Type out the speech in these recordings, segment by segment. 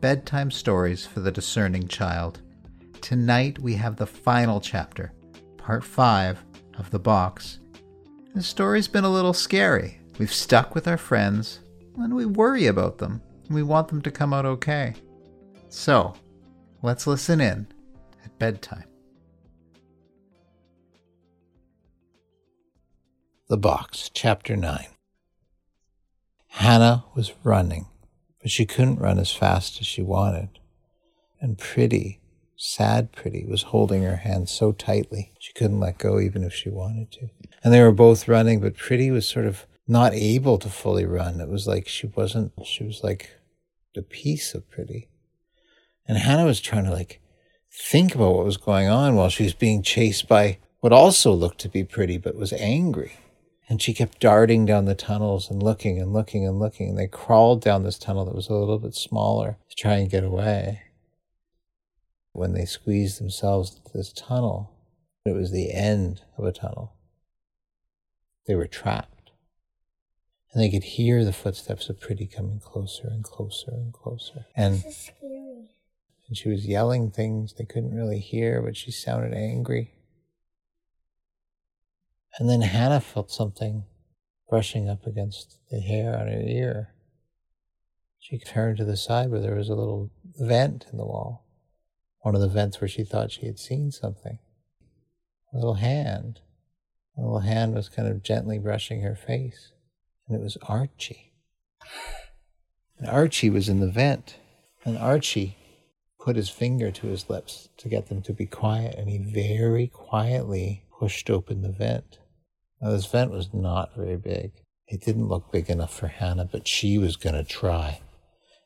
Bedtime Stories for the Discerning Child. Tonight we have the final chapter, part 5 of The Box. The story's been a little scary. We've stuck with our friends, and we worry about them, we want them to come out okay. So, let's listen in at bedtime. The Box, Chapter 9. Hannah was running, but she couldn't run as fast as she wanted. And Pretty, sad Pretty, was holding her hand so tightly she couldn't let go even if she wanted to. And they were both running, but Pretty was sort of not able to fully run. It was like she wasn't, she was like the piece of Pretty. And Hannah was trying to like think about what was going on while she was being chased by what also looked to be Pretty, but was angry. And she kept darting down the tunnels and looking and looking and looking. And they crawled down this tunnel that was a little bit smaller to try and get away. When they squeezed themselves into this tunnel, it was the end of a tunnel. They were trapped. And they could hear the footsteps of Pretty coming closer and closer and closer. And, and she was yelling things they couldn't really hear, but she sounded angry. And then Hannah felt something brushing up against the hair on her ear. She turned to the side where there was a little vent in the wall, one of the vents where she thought she had seen something. A little hand. A little hand was kind of gently brushing her face, and it was Archie. And Archie was in the vent, and Archie put his finger to his lips to get them to be quiet, and he very quietly pushed open the vent. Now, this vent was not very big. It didn't look big enough for Hannah, but she was going to try.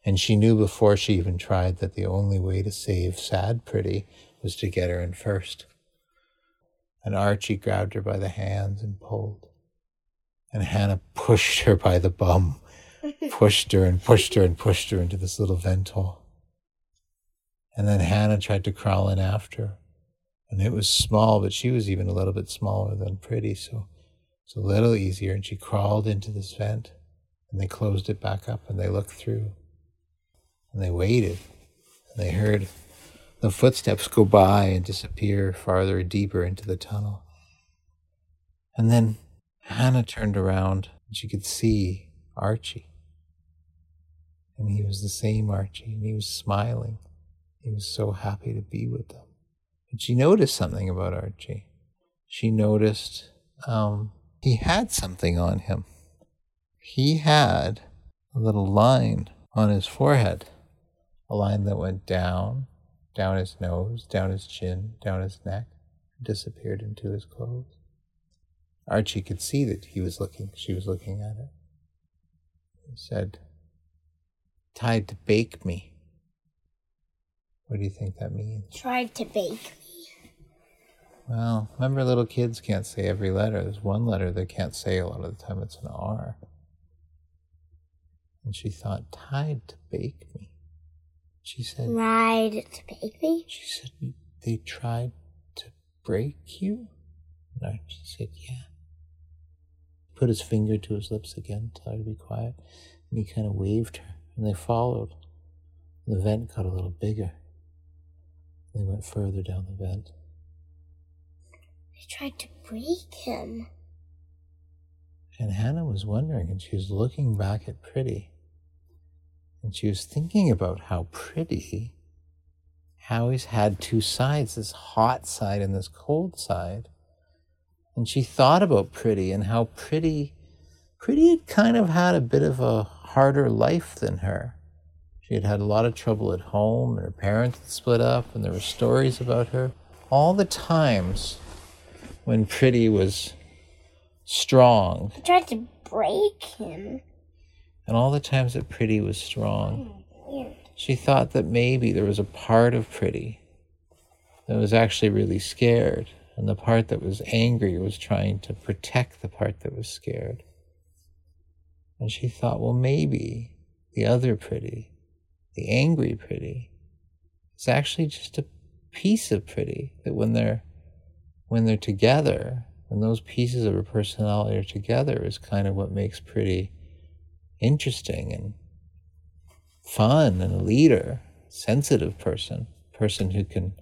And she knew before she even tried that the only way to save Sad Pretty was to get her in first. And Archie grabbed her by the hands and pulled. And Hannah pushed her by the bum, pushed her and pushed her and pushed her into this little vent hole. And then Hannah tried to crawl in after. And it was small, but she was even a little bit smaller than Pretty, so it's a little easier. And she crawled into this vent and they closed it back up and they looked through and they waited and they heard the footsteps go by and disappear farther and deeper into the tunnel. And then Hannah turned around and she could see Archie. And he was the same Archie and he was smiling. He was so happy to be with them. She noticed something about Archie. She noticed um, he had something on him. He had a little line on his forehead, a line that went down, down his nose, down his chin, down his neck, disappeared into his clothes. Archie could see that he was looking, she was looking at it. He said, Tried to bake me. What do you think that means? Tried to bake. Well, remember, little kids can't say every letter. There's one letter they can't say a lot of the time. It's an R. And she thought, tied to bake me. She said, Tried to bake me? She said, they tried to break you? And Archie said, yeah. He put his finger to his lips again, tell her to be quiet. And he kind of waved her, and they followed. The vent got a little bigger. They went further down the vent. Tried to break him. And Hannah was wondering, and she was looking back at Pretty. And she was thinking about how Pretty, how he's had two sides, this hot side and this cold side. And she thought about Pretty and how Pretty, Pretty had kind of had a bit of a harder life than her. She had had a lot of trouble at home, and her parents had split up, and there were stories about her. All the times when Pretty was strong, They tried to break him. and all the times that Pretty was strong, oh, Weird. she thought that maybe there was a part of Pretty that was actually really scared, and the part that was angry was trying to protect the part that was scared. And she thought, well, maybe the other Pretty, the angry Pretty, is actually just a piece of Pretty that when they're when they're together, when those pieces of her personality are together, is kind of what makes Pretty interesting and fun and a leader, sensitive person, person who can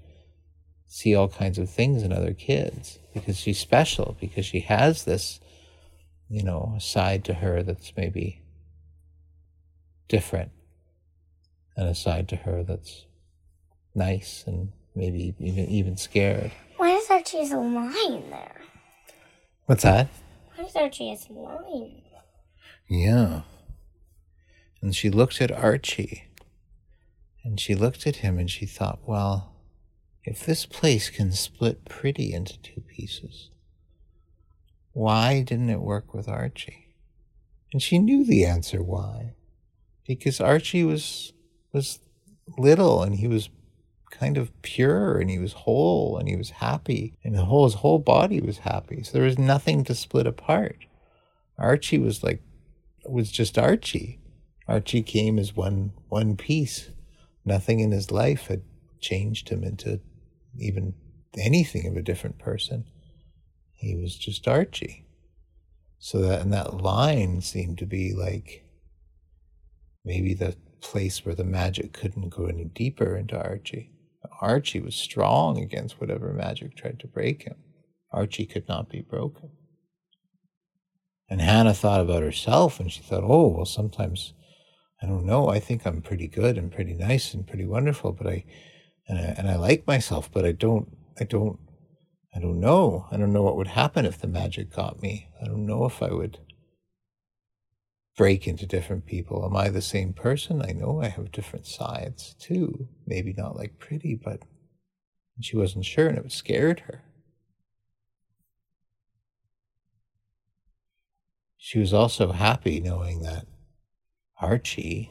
see all kinds of things in other kids because she's special, because she has this, you know, side to her that's maybe different and a side to her that's nice and maybe even even scared. Does a line there? What's that? Why does Archie has a line? Yeah. And she looked at Archie and she looked at him and she thought, well, if this place can split pretty into two pieces, why didn't it work with Archie? And she knew the answer why. Because Archie was was little and he was kind of pure and he was whole and he was happy and the whole his whole body was happy. So there was nothing to split apart. Archie was like was just Archie. Archie came as one one piece. Nothing in his life had changed him into even anything of a different person. He was just Archie. So that and that line seemed to be like maybe the place where the magic couldn't go any deeper into Archie. Archie was strong against whatever magic tried to break him. Archie could not be broken. And Hannah thought about herself and she thought, oh, well, sometimes I don't know. I think I'm pretty good and pretty nice and pretty wonderful, but I and I, and I like myself, but I don't I don't I don't know. I don't know what would happen if the magic got me. I don't know if I would break into different people. Am I the same person? I know I have different sides too. Maybe not like pretty, but she wasn't sure and it scared her. She was also happy knowing that Archie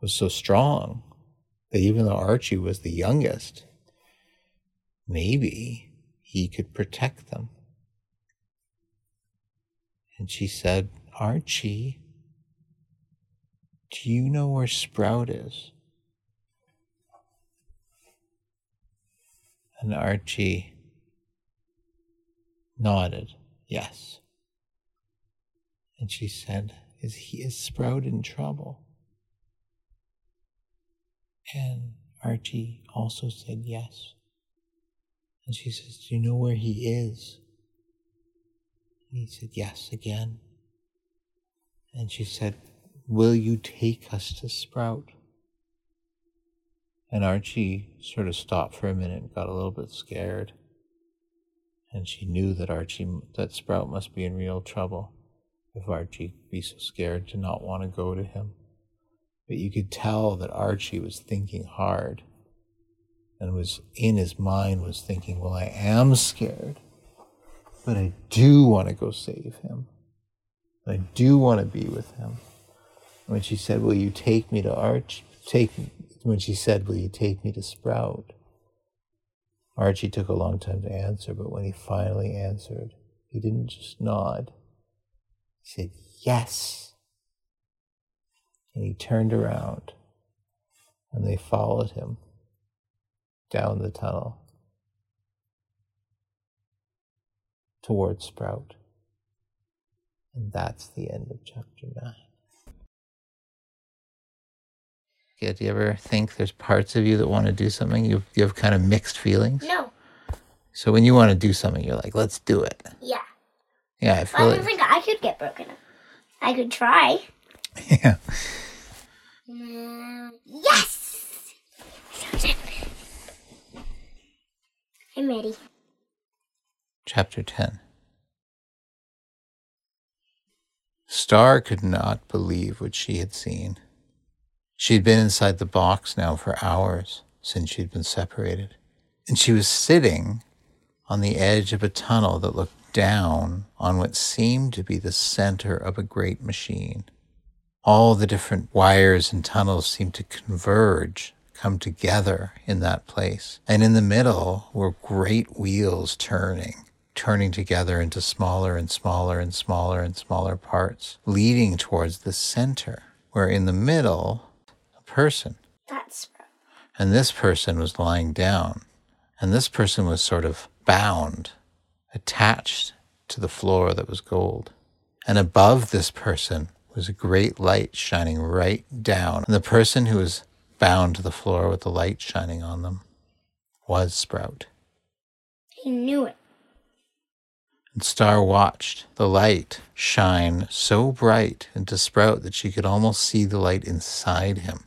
was so strong that even though Archie was the youngest, maybe he could protect them. And she said, Archie, do you know where Sprout is? And Archie nodded, yes. And she said, Is he is Sprout in trouble? And Archie also said yes. And she says, Do you know where he is? And he said, Yes, again. And she said, Will you take us to Sprout? And Archie sort of stopped for a minute and got a little bit scared. And she knew that Archie, that Sprout must be in real trouble if Archie be so scared to not want to go to him. But you could tell that Archie was thinking hard and was in his mind was thinking, well, I am scared, but I do want to go save him. I do want to be with him. When she said, Will you take me to Arch? Take me. when she said, Will you take me to Sprout? Archie took a long time to answer, but when he finally answered, he didn't just nod. He said, Yes. And he turned around and they followed him down the tunnel towards Sprout. And that's the end of chapter 9. Yeah, do you ever think there's parts of you that want to do something? You, you have kind of mixed feelings? No. So when you want to do something, you're like, let's do it. Yeah. Yeah, I feel I don't like, think I could get broken up. I could try. yeah. Mm, yes! I'm ready. Chapter 10 Star could not believe what she had seen. She had been inside the box now for hours since she'd been separated, and she was sitting on the edge of a tunnel that looked down on what seemed to be the center of a great machine. All the different wires and tunnels seemed to converge, come together in that place. And in the middle were great wheels turning, turning together into smaller and smaller and smaller and smaller parts, leading towards the center, where in the middle, a person. That's And this person was lying down. And this person was sort of bound, attached to the floor that was gold. And above this person was a great light shining right down. And the person who was bound to the floor with the light shining on them was Sprout. He knew it. And Star watched the light shine so bright into Sprout that she could almost see the light inside him.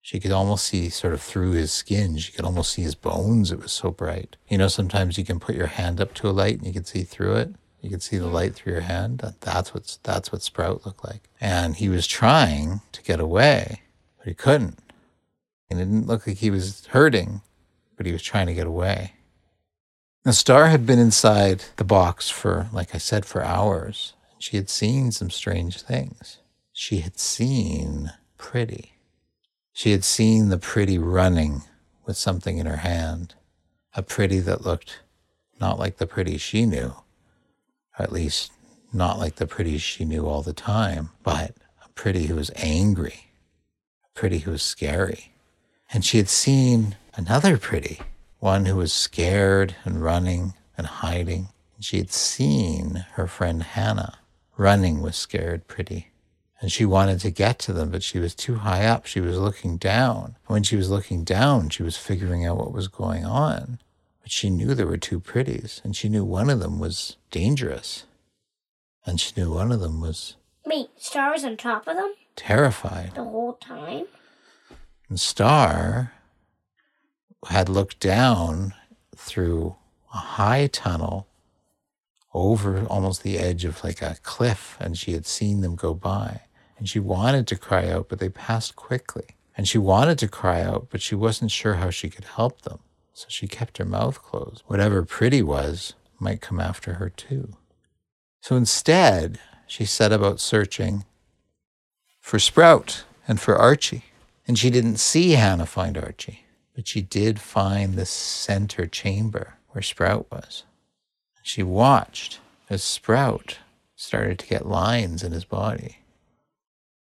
She could almost see sort of through his skin. She could almost see his bones. It was so bright. You know, sometimes you can put your hand up to a light and you can see through it. You can see the mm-hmm. light through your hand. That's what's that's what Sprout looked like. And he was trying to get away, but he couldn't. And it didn't look like he was hurting, but he was trying to get away. Now, Star had been inside the box for, like I said, for hours. She had seen some strange things. She had seen Pretty. She had seen the Pretty running with something in her hand, a Pretty that looked not like the Pretty she knew, or at least not like the Pretty she knew all the time, but a Pretty who was angry, a Pretty who was scary. And she had seen another Pretty one who was scared and running and hiding. She had seen her friend Hannah running with Scared Pretty. And she wanted to get to them, but she was too high up. She was looking down. When she was looking down, she was figuring out what was going on. But she knew there were two pretties, and she knew one of them was dangerous. And she knew one of them was Wait, Star was on top of them terrified. the whole time? And Star had looked down through a high tunnel over almost the edge of like a cliff, and she had seen them go by. And she wanted to cry out, but they passed quickly. And she wanted to cry out, but she wasn't sure how she could help them. So she kept her mouth closed. Whatever pretty was might come after her too. So instead, she set about searching for Sprout and for Archie. And she didn't see Hannah find Archie, but she did find the center chamber where Sprout was. She watched as Sprout started to get lines in his body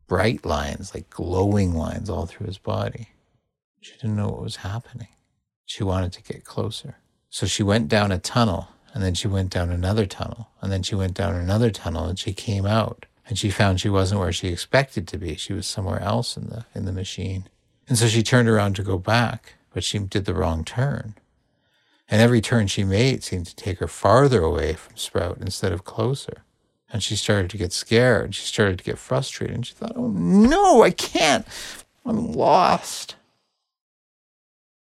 bright lines, like glowing lines all through his body. She didn't know what was happening. She wanted to get closer. So she went down a tunnel, and then she went down another tunnel, and then she went down another tunnel, and she came out, and she found she wasn't where she expected to be. She was somewhere else in the in the machine. And so she turned around to go back, but she did the wrong turn. And every turn she made seemed to take her farther away from Sprout instead of closer. And she started to get scared. She started to get frustrated. And she thought, oh no, I can't. I'm lost.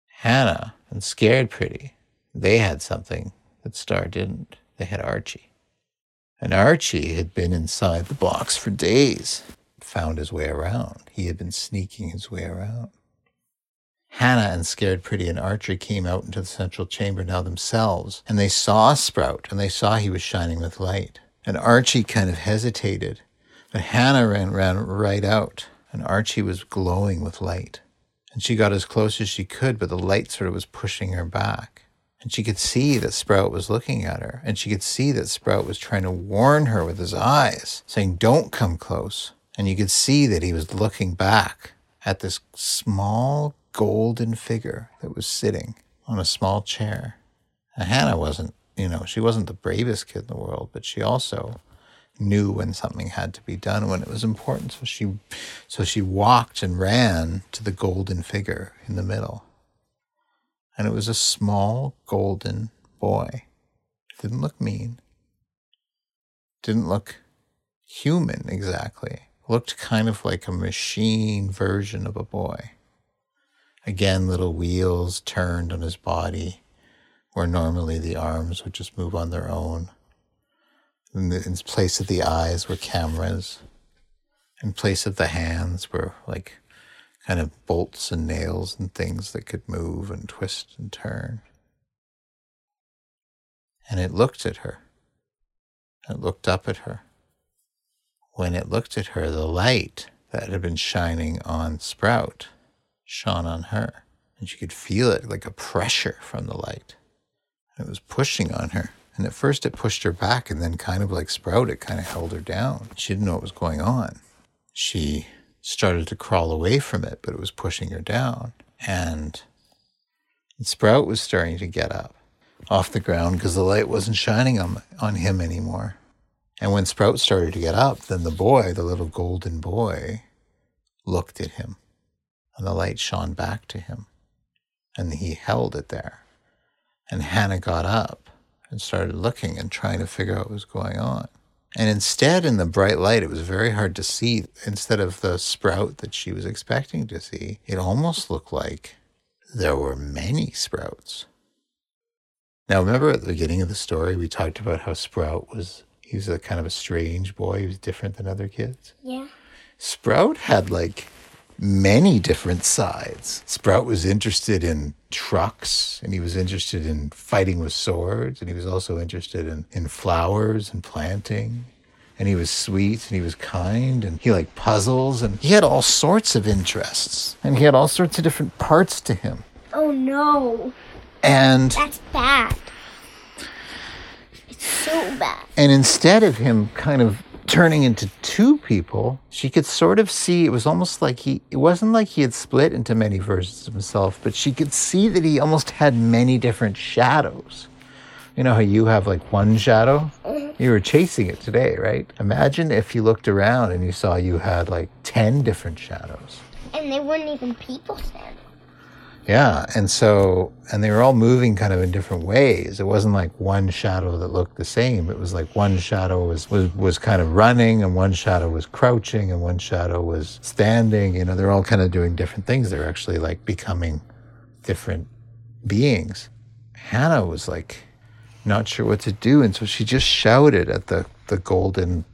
Hannah and Scared Pretty, they had something that Star didn't. They had Archie. And Archie had been inside the box for days, found his way around. He had been sneaking his way around. Hannah and Scared Pretty and Archie came out into the central chamber now themselves, and they saw Sprout, and they saw he was shining with light. And Archie kind of hesitated, but Hannah ran, ran right out, and Archie was glowing with light. And she got as close as she could, but the light sort of was pushing her back. And she could see that Sprout was looking at her, and she could see that Sprout was trying to warn her with his eyes, saying, Don't come close. And you could see that he was looking back at this small golden figure that was sitting on a small chair. And Hannah wasn't, you know, she wasn't the bravest kid in the world, but she also knew when something had to be done when it was important. So she so she walked and ran to the golden figure in the middle. And it was a small golden boy. Didn't look mean. Didn't look human exactly. Looked kind of like a machine version of a boy. Again, little wheels turned on his body, where normally the arms would just move on their own. In, the, in place of the eyes were cameras. In place of the hands were like kind of bolts and nails and things that could move and twist and turn. And it looked at her. It looked up at her. When it looked at her, the light that had been shining on Sprout shone on her, and she could feel it like a pressure from the light. It was pushing on her. And at first it pushed her back, and then kind of like Sprout, it kind of held her down. She didn't know what was going on. She started to crawl away from it, but it was pushing her down. And Sprout was starting to get up off the ground because the light wasn't shining on, on him anymore. And when Sprout started to get up, then the boy, the little golden boy, looked at him and the light shone back to him and he held it there. And Hannah got up and started looking and trying to figure out what was going on. And instead, in the bright light, it was very hard to see. Instead of the sprout that she was expecting to see, it almost looked like there were many sprouts. Now, remember at the beginning of the story, we talked about how Sprout was, he was a kind of a strange boy. He was different than other kids. Yeah. Sprout had like many different sides. Sprout was interested in trucks and he was interested in fighting with swords and he was also interested in, in flowers and planting. And he was sweet and he was kind and he liked puzzles and he had all sorts of interests and he had all sorts of different parts to him. Oh no. And That's bad. It's so bad. And instead of him kind of turning into two people, she could sort of see it was almost like he, it wasn't like he had split into many versions of himself, but she could see that he almost had many different shadows. You know how you have like one shadow? You were chasing it today, right? Imagine if you looked around and you saw you had like 10 different shadows. And they weren't even people then. Yeah, and so and they were all moving kind of in different ways. It wasn't like one shadow that looked the same. It was like one shadow was was, was kind of running and one shadow was crouching and one shadow was standing. You know, they're all kind of doing different things. They're actually like becoming different beings. Hannah was like not sure what to do, and so she just shouted at the the golden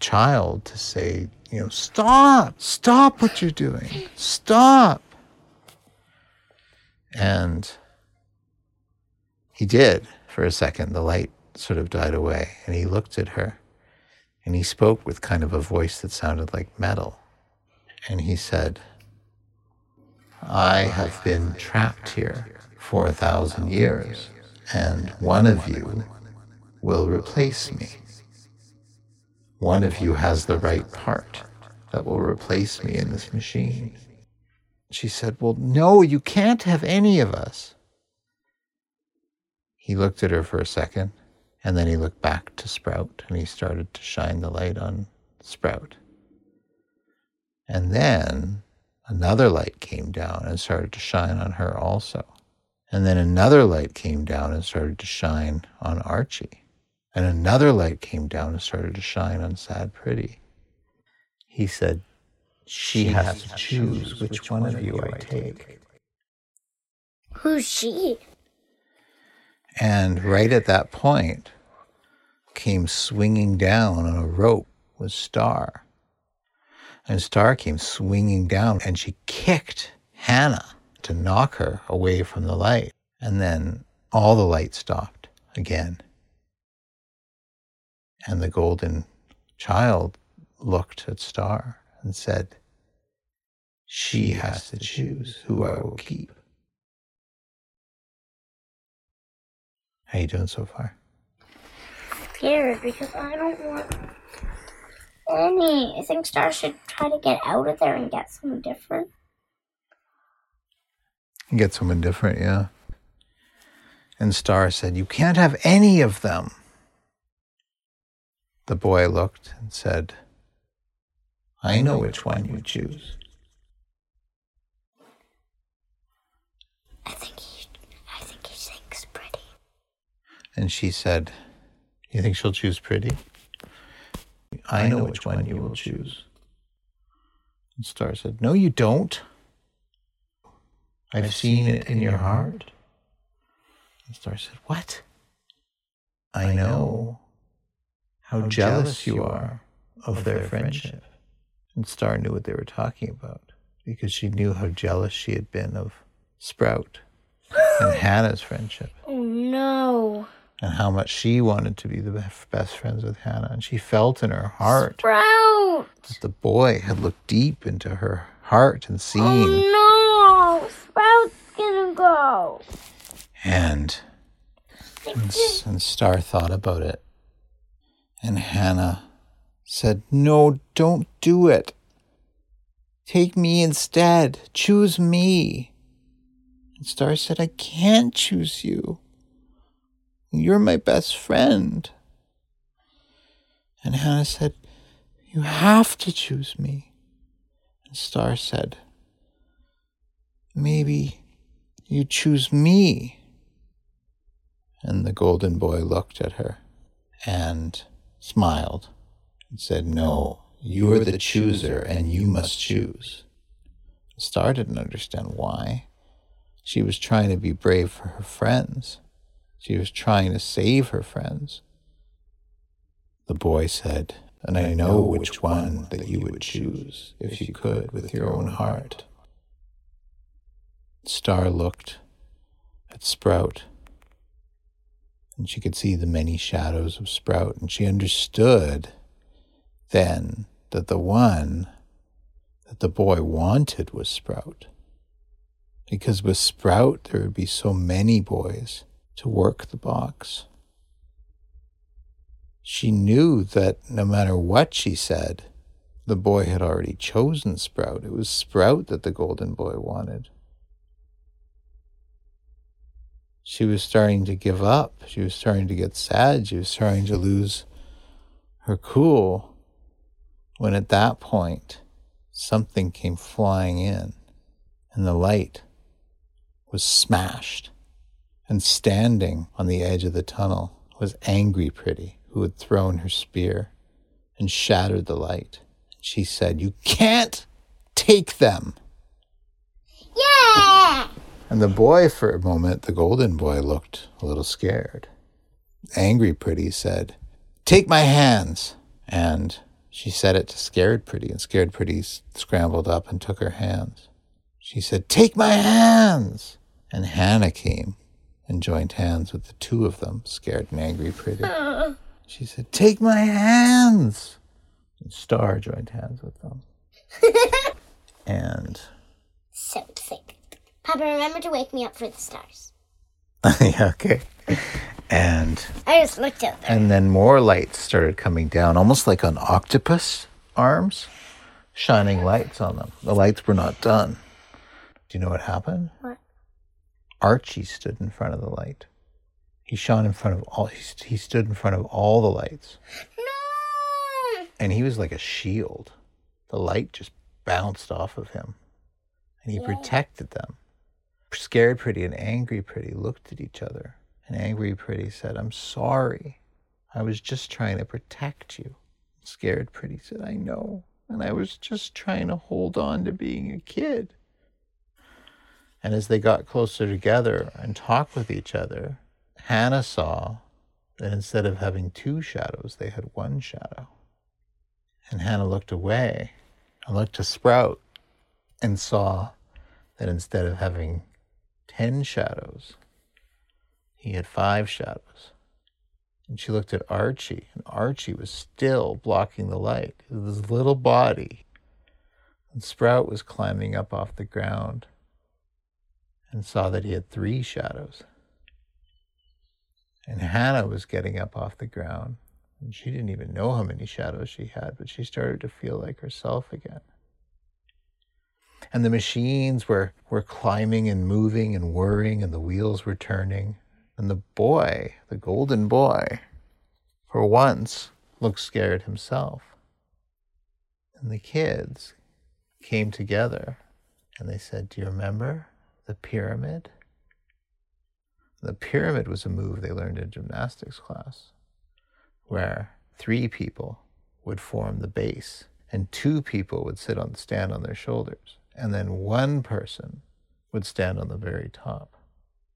child to say, you know, stop, stop what you're doing, stop. And he did for a second. The light sort of died away, and he looked at her and he spoke with kind of a voice that sounded like metal. And he said, I have been trapped here for a thousand years, and one of you will replace me. One of you has the right part that will replace me in this machine. She said, Well, no, you can't have any of us. He looked at her for a second, and then he looked back to Sprout and he started to shine the light on Sprout. And then another light came down and started to shine on her also. And then another light came down and started to shine on Archie. And another light came down and started to shine on Sad Pretty. He said, She has to choose which one of you I take. Who's she? And right at that point came swinging down on a rope was Star. And Star came swinging down and she kicked Hannah to knock her away from the light. And then all the light stopped again. And the golden child looked at Star and said, She has to choose who I will keep. How you doing so far? Scared because I don't want any. I think Star should try to get out of there and get something different. Get someone different, yeah. And Star said, You can't have any of them. The boy looked and said, I know which one you choose. I think he, I think he thinks pretty. And she said, You think she'll choose pretty? I know which one you will choose. And Star said, No, you don't. I've seen it in your heart. And Star said, What? I know how jealous you are of their friendship. And Star knew what they were talking about because she knew how jealous she had been of Sprout and Hannah's friendship Oh no. and how much she wanted to be the best friends with Hannah. And she felt in her heart Sprout. that the boy had looked deep into her heart and seen. Oh no. Sprout's gonna go. And, and, and Star thought about it. And Hannah said, No, don't do it. Take me instead. Choose me. And Star said, I can't choose you. You're my best friend. And Hannah said, You have to choose me. And Star said, Maybe you choose me. And the golden boy looked at her and smiled and said, No, you are the chooser and you must choose. Star didn't understand why. She was trying to be brave for her friends. She was trying to save her friends. The boy said, And I know which one that you would choose if you could with your own heart. Star looked at Sprout, and she could see the many shadows of Sprout, and she understood then that the one that the boy wanted was Sprout. Because with Sprout, there would be so many boys to work the box. She knew that no matter what she said, the boy had already chosen Sprout. It was Sprout that the golden boy wanted. She was starting to give up. She was starting to get sad. She was starting to lose her cool. When at that point, something came flying in, and the light was smashed. And standing on the edge of the tunnel was Angry Pretty, who had thrown her spear and shattered the light. She said, You can't take them. Yeah! And the boy, for a moment, the golden boy, looked a little scared. Angry Pretty said, Take my hands. And she said it to Scared Pretty, and Scared Pretty scrambled up and took her hands. She said, Take my hands. And Hannah came and joined hands with the two of them, Scared and Angry Pretty. She said, Take my hands. And Star joined hands with them. and So excited. Papa, remember to wake me up for the stars. yeah, okay. And I just looked out there. and then more lights started coming down, almost like on octopus arms, shining lights on them. The lights were not done. Do you know what happened? What? Archie stood in front of the light. He shone in front of all. He, he stood in front of all the lights, No! and he was like a shield. The light just bounced off of him, and he Yeah. protected them. Scared Pretty and Angry Pretty looked at each other, and Angry Pretty said, "I'm sorry. I was just trying to protect you." Scared Pretty said, "I know, and I was just trying to hold on to being a kid." And as they got closer together and talked with each other, Hannah saw that instead of having two shadows, they had one shadow. And Hannah looked away and looked to Sprout and saw that instead of having 10 shadows, he had five shadows. And she looked at Archie, and Archie was still blocking the light with his little body. And Sprout was climbing up off the ground and saw that he had three shadows. And Hannah was getting up off the ground, and she didn't even know how many shadows she had, but she started to feel like herself again. And the machines were, were climbing and moving and whirring, and the wheels were turning. And the boy, the golden boy, for once looked scared himself. And the kids came together and they said, Do you remember the pyramid? The pyramid was a move they learned in gymnastics class, where three people would form the base and two people would sit on stand on their shoulders, and then one person would stand on the very top.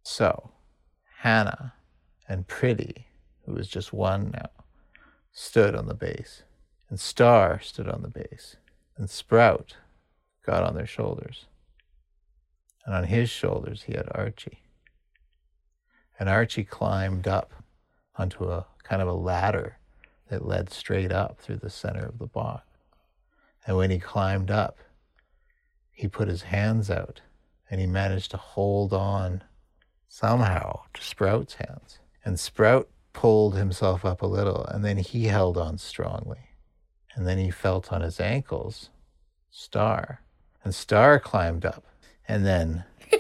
So Hannah and Pretty, who was just one now, stood on the base, and Star stood on the base, and Sprout got on their shoulders. And on his shoulders, he had Archie. And Archie climbed up onto a kind of a ladder that led straight up through the center of the box. And when he climbed up, he put his hands out and he managed to hold on somehow to Sprout's hands. And Sprout pulled himself up a little and then he held on strongly. And then he felt on his ankles Star. And Star climbed up. And then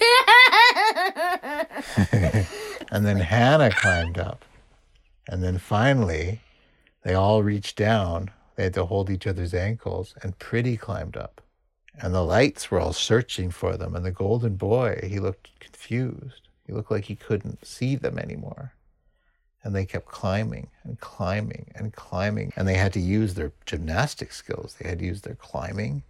and then Hannah climbed up. And then finally, They all reached down. They had to hold each other's ankles, and Pretty climbed up. And the lights were all searching for them. And the golden boy, he looked confused. He looked like he couldn't see them anymore. And they kept climbing and climbing and climbing. And they had to use their gymnastic skills. They had to use their climbing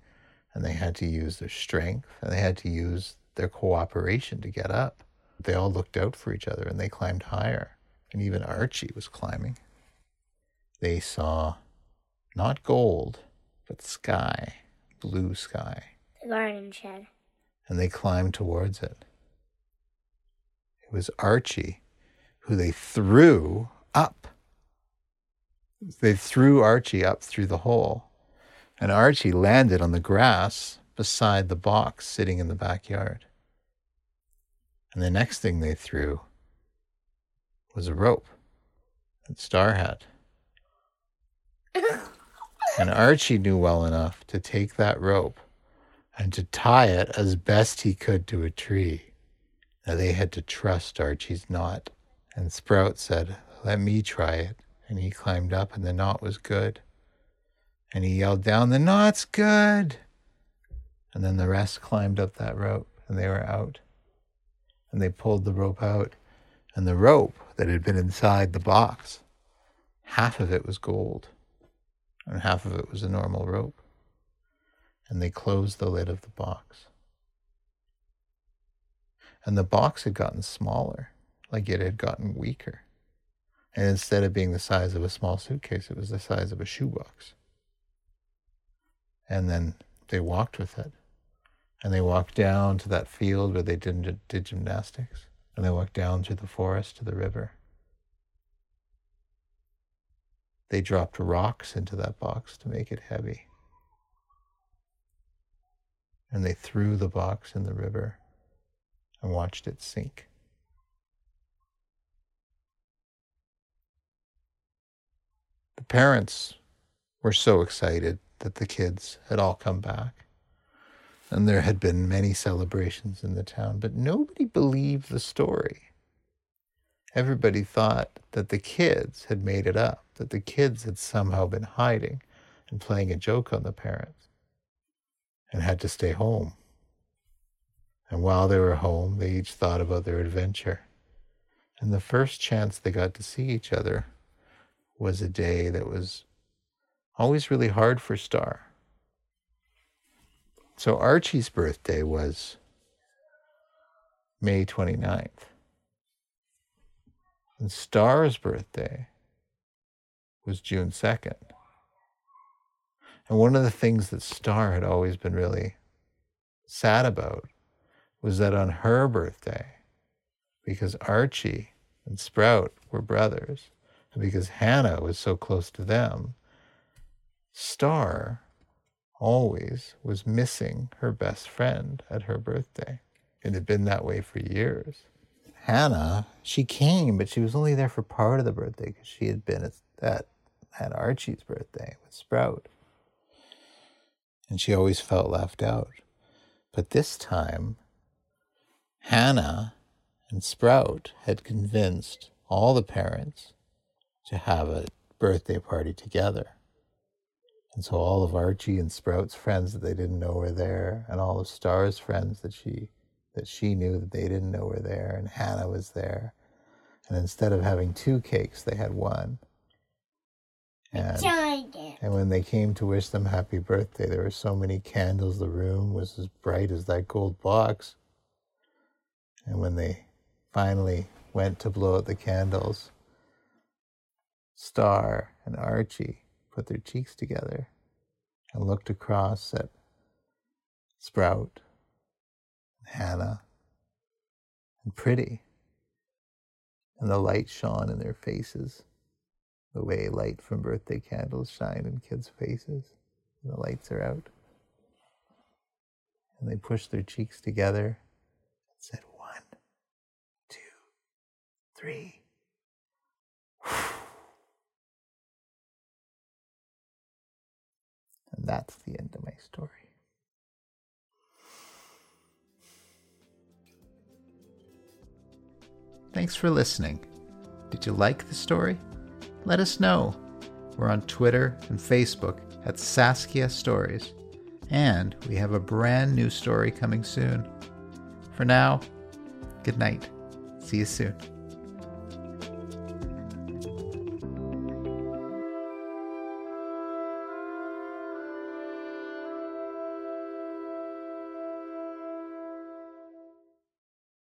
and they had to use their strength and they had to use their cooperation to get up. They all looked out for each other and they climbed higher. And even Archie was climbing. They saw not gold, but sky, blue sky. The garden shed. And they climbed towards it. It was Archie who they threw up. They threw Archie up through the hole, and Archie landed on the grass beside the box sitting in the backyard. And the next thing they threw was a rope that Star had. and Archie knew well enough to take that rope and to tie it as best he could to a tree. Now they had to trust Archie's knot. And Sprout said, Let me try it. And he climbed up, and the knot was good. And he yelled down, The knot's good. And then the rest climbed up that rope, and they were out. And they pulled the rope out, and the rope that had been inside the box, half of it was gold, and half of it was a normal rope. And they closed the lid of the box. And the box had gotten smaller like it had gotten weaker. And instead of being the size of a small suitcase, it was the size of a shoebox. And then they walked with it. And they walked down to that field where they did, did gymnastics. And they walked down through the forest to the river. They dropped rocks into that box to make it heavy. And they threw the box in the river and watched it sink. The parents were so excited that the kids had all come back. And there had been many celebrations in the town, but nobody believed the story. Everybody thought that the kids had made it up, that the kids had somehow been hiding and playing a joke on the parents and had to stay home. And while they were home, they each thought about their adventure. And the first chance they got to see each other was a day that was always really hard for Star. So Archie's birthday was May 29th. And Star's birthday was June 2nd. And one of the things that Star had always been really sad about was that on her birthday, because Archie and Sprout were brothers, and because Hannah was so close to them, Star always was missing her best friend at her birthday. It had been that way for years. Hannah, she came, but she was only there for part of the birthday because she had been at, at, at Archie's birthday with Sprout. And she always felt left out. But this time, Hannah and Sprout had convinced all the parents to have a birthday party together. And so all of Archie and Sprout's friends that they didn't know were there, and all of Star's friends that she that she knew that they didn't know were there, and Hannah was there. And instead of having two cakes, they had one. And, and when they came to wish them happy birthday, there were so many candles, the room was as bright as that gold box. And when they finally went to blow out the candles, Star and Archie put their cheeks together and looked across at Sprout, and Hannah, and Pretty, and the light shone in their faces, the way light from birthday candles shine in kids' faces. The lights are out. And they pushed their cheeks together and said, three. And that's the end of my story. Thanks for listening. Did you like the story? Let us know. We're on Twitter and Facebook at Saskia Stories. And we have a brand new story coming soon. For now, good night. See you soon.